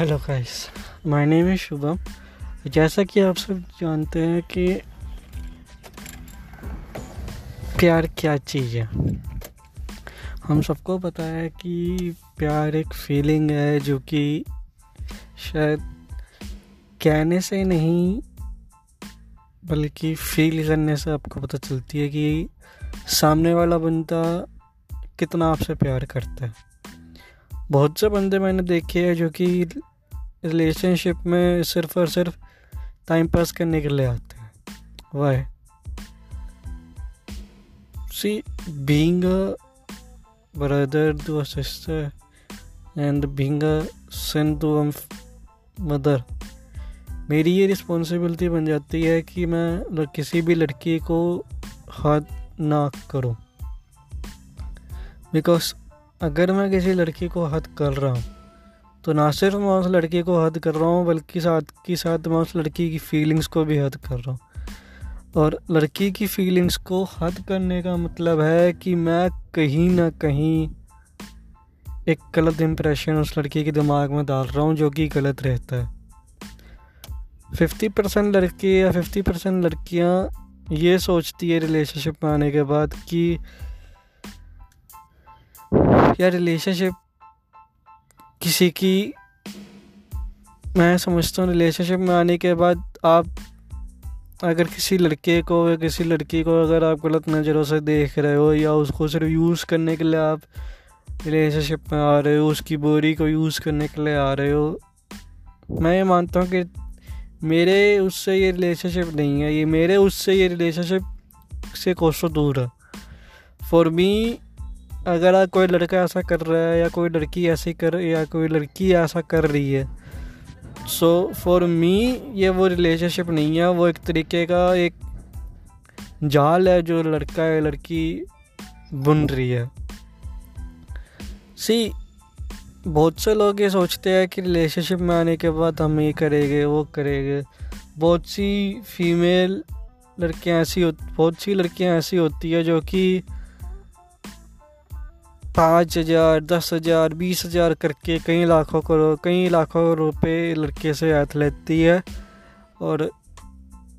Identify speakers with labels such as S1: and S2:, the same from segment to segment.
S1: Hello guys my name is Shubham जैसा कि आप सब जानते हैं कि प्यार क्या चीज़ है? हम सबको पता है कि प्यार एक फीलिंग है जो कि शायद कहने से नहीं, बल्कि फील करने से आपको पता चलती है कि सामने वाला बंदा कितना आपसे प्यार करता है। बहुत से बंदे मैंने देखे हैं जो कि रिलेशनशिप में सिर्फ़ और सिर्फ़ टाइम पास करने के लिए आते हैं। Why see being brother to a sister and being son to a mother मेरी ये रिस्पॉन्सिबिलिटी बन जाती है कि मैं किसी भी लड़की को हाथ ना करूँ। बिकॉज़ अगर मैं किसी लड़की को हद कर रहा हूँ तो ना सिर्फ़ मैं उस लड़की को हद कर रहा हूँ, बल्कि साथ के साथ मैं उस लड़की की फीलिंग्स को भी हद कर रहा हूँ। और लड़की की फीलिंग्स को हद करने का मतलब है कि मैं कहीं ना कहीं एक गलत इम्प्रेशन उस लड़की के दिमाग में डाल रहा हूँ जो कि गलत रहता है। फिफ्टी परसेंट लड़के या फिफ्टी परसेंट लड़कियाँ ये सोचती है रिलेशनशिप में आने के बाद कि या रिलेशनशिप किसी की मैं समझता हूँ रिलेशनशिप में आने के बाद आप अगर किसी लड़के को या किसी लड़की को अगर आप गलत नज़रों से देख रहे हो या उसको सिर्फ़ यूज़ करने के लिए आप रिलेशनशिप में आ रहे हो, उसकी बोरी को यूज़ करने के लिए आ रहे हो, मैं ये मानता हूँ कि मेरे उससे ये रिलेशनशिप नहीं है, ये मेरे उससे ये रिलेशनशिप से कोसों दूर है। फॉर मी अगर कोई लड़का ऐसा कर रहा है या कोई लड़की ऐसी कर, या कोई लड़की ऐसा कर रही है सो फॉर मी ये वो रिलेशनशिप नहीं है, वो एक तरीके का एक जाल है जो लड़का या लड़की बुन रही है। सी बहुत से लोग ये सोचते हैं कि रिलेशनशिप में आने के बाद हम ये करेंगे, वो करेंगे। बहुत सी फीमेल लड़कियाँ ऐसी बहुत सी लड़कियाँ ऐसी होती है जो कि पाँच हज़ार, दस हज़ार, बीस हज़ार करके कई लाखों करोड़, कई लाखों रुपए लड़के से हाथ लेती है और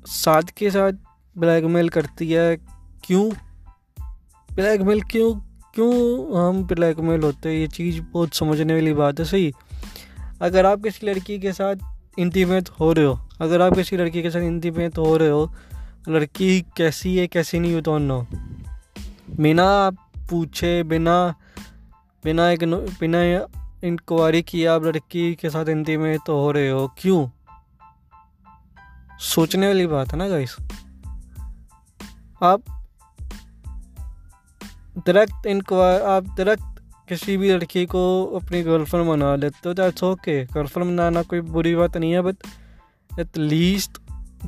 S1: साथ के साथ ब्लैकमेल करती है। क्यों? ब्लैकमेल क्यों? क्यों हम ब्लैकमेल होते हैं? ये चीज़ बहुत समझने वाली बात है, सही? अगर आप किसी लड़की के साथ इंटीमेट हो रहे हो, अगर आप किसी लड़की के साथ इंटीमेट हो रहे हो, लड़की कैसी है, कैसी नहीं हो तो नो बिना पूछे, बिना बिना एक बिना इंक्वायरी किए आप लड़की के साथ हिंदी में तो हो रहे हो, क्यों? सोचने वाली बात है ना गाइस आप डायरेक्ट इंक्वायर आप डायरेक्ट किसी भी लड़की को अपनी गर्लफ्रेंड बना लेते हो दैट्स ओके गर्लफ्रेंड बनाना कोई बुरी बात नहीं है बट एट लीस्ट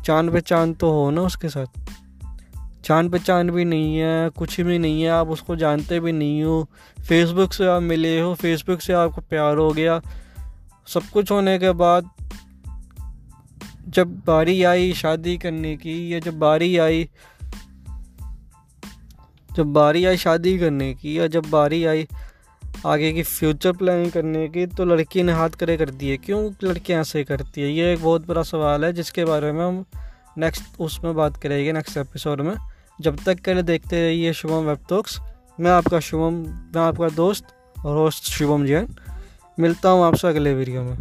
S1: चाँद पे चाँद तो हो ना उसके साथ। जान पहचान भी नहीं है, कुछ भी नहीं है, आप उसको जानते भी नहीं हो। फेसबुक से आप मिले हो फेसबुक से आपको प्यार हो गया। सब कुछ होने के बाद जब बारी आई शादी करने की, या जब बारी आई, जब बारी आई शादी करने की, या जब बारी आई आगे की फ्यूचर प्लानिंग करने की तो लड़की ने हाथ करे कर दिए। क्यों लड़कियाँ ऐसे करती है? ये एक बहुत बड़ा सवाल है, जिसके बारे में हम नेक्स्ट उसमें बात करेंगे नेक्स्ट एपिसोड में। जब तक के लिए देखते रहिए शुभम वेब टॉक्स मैं आपका शुभम, मैं आपका दोस्त और होस्ट शुभम जैन मिलता हूँ आपसे अगले वीडियो में।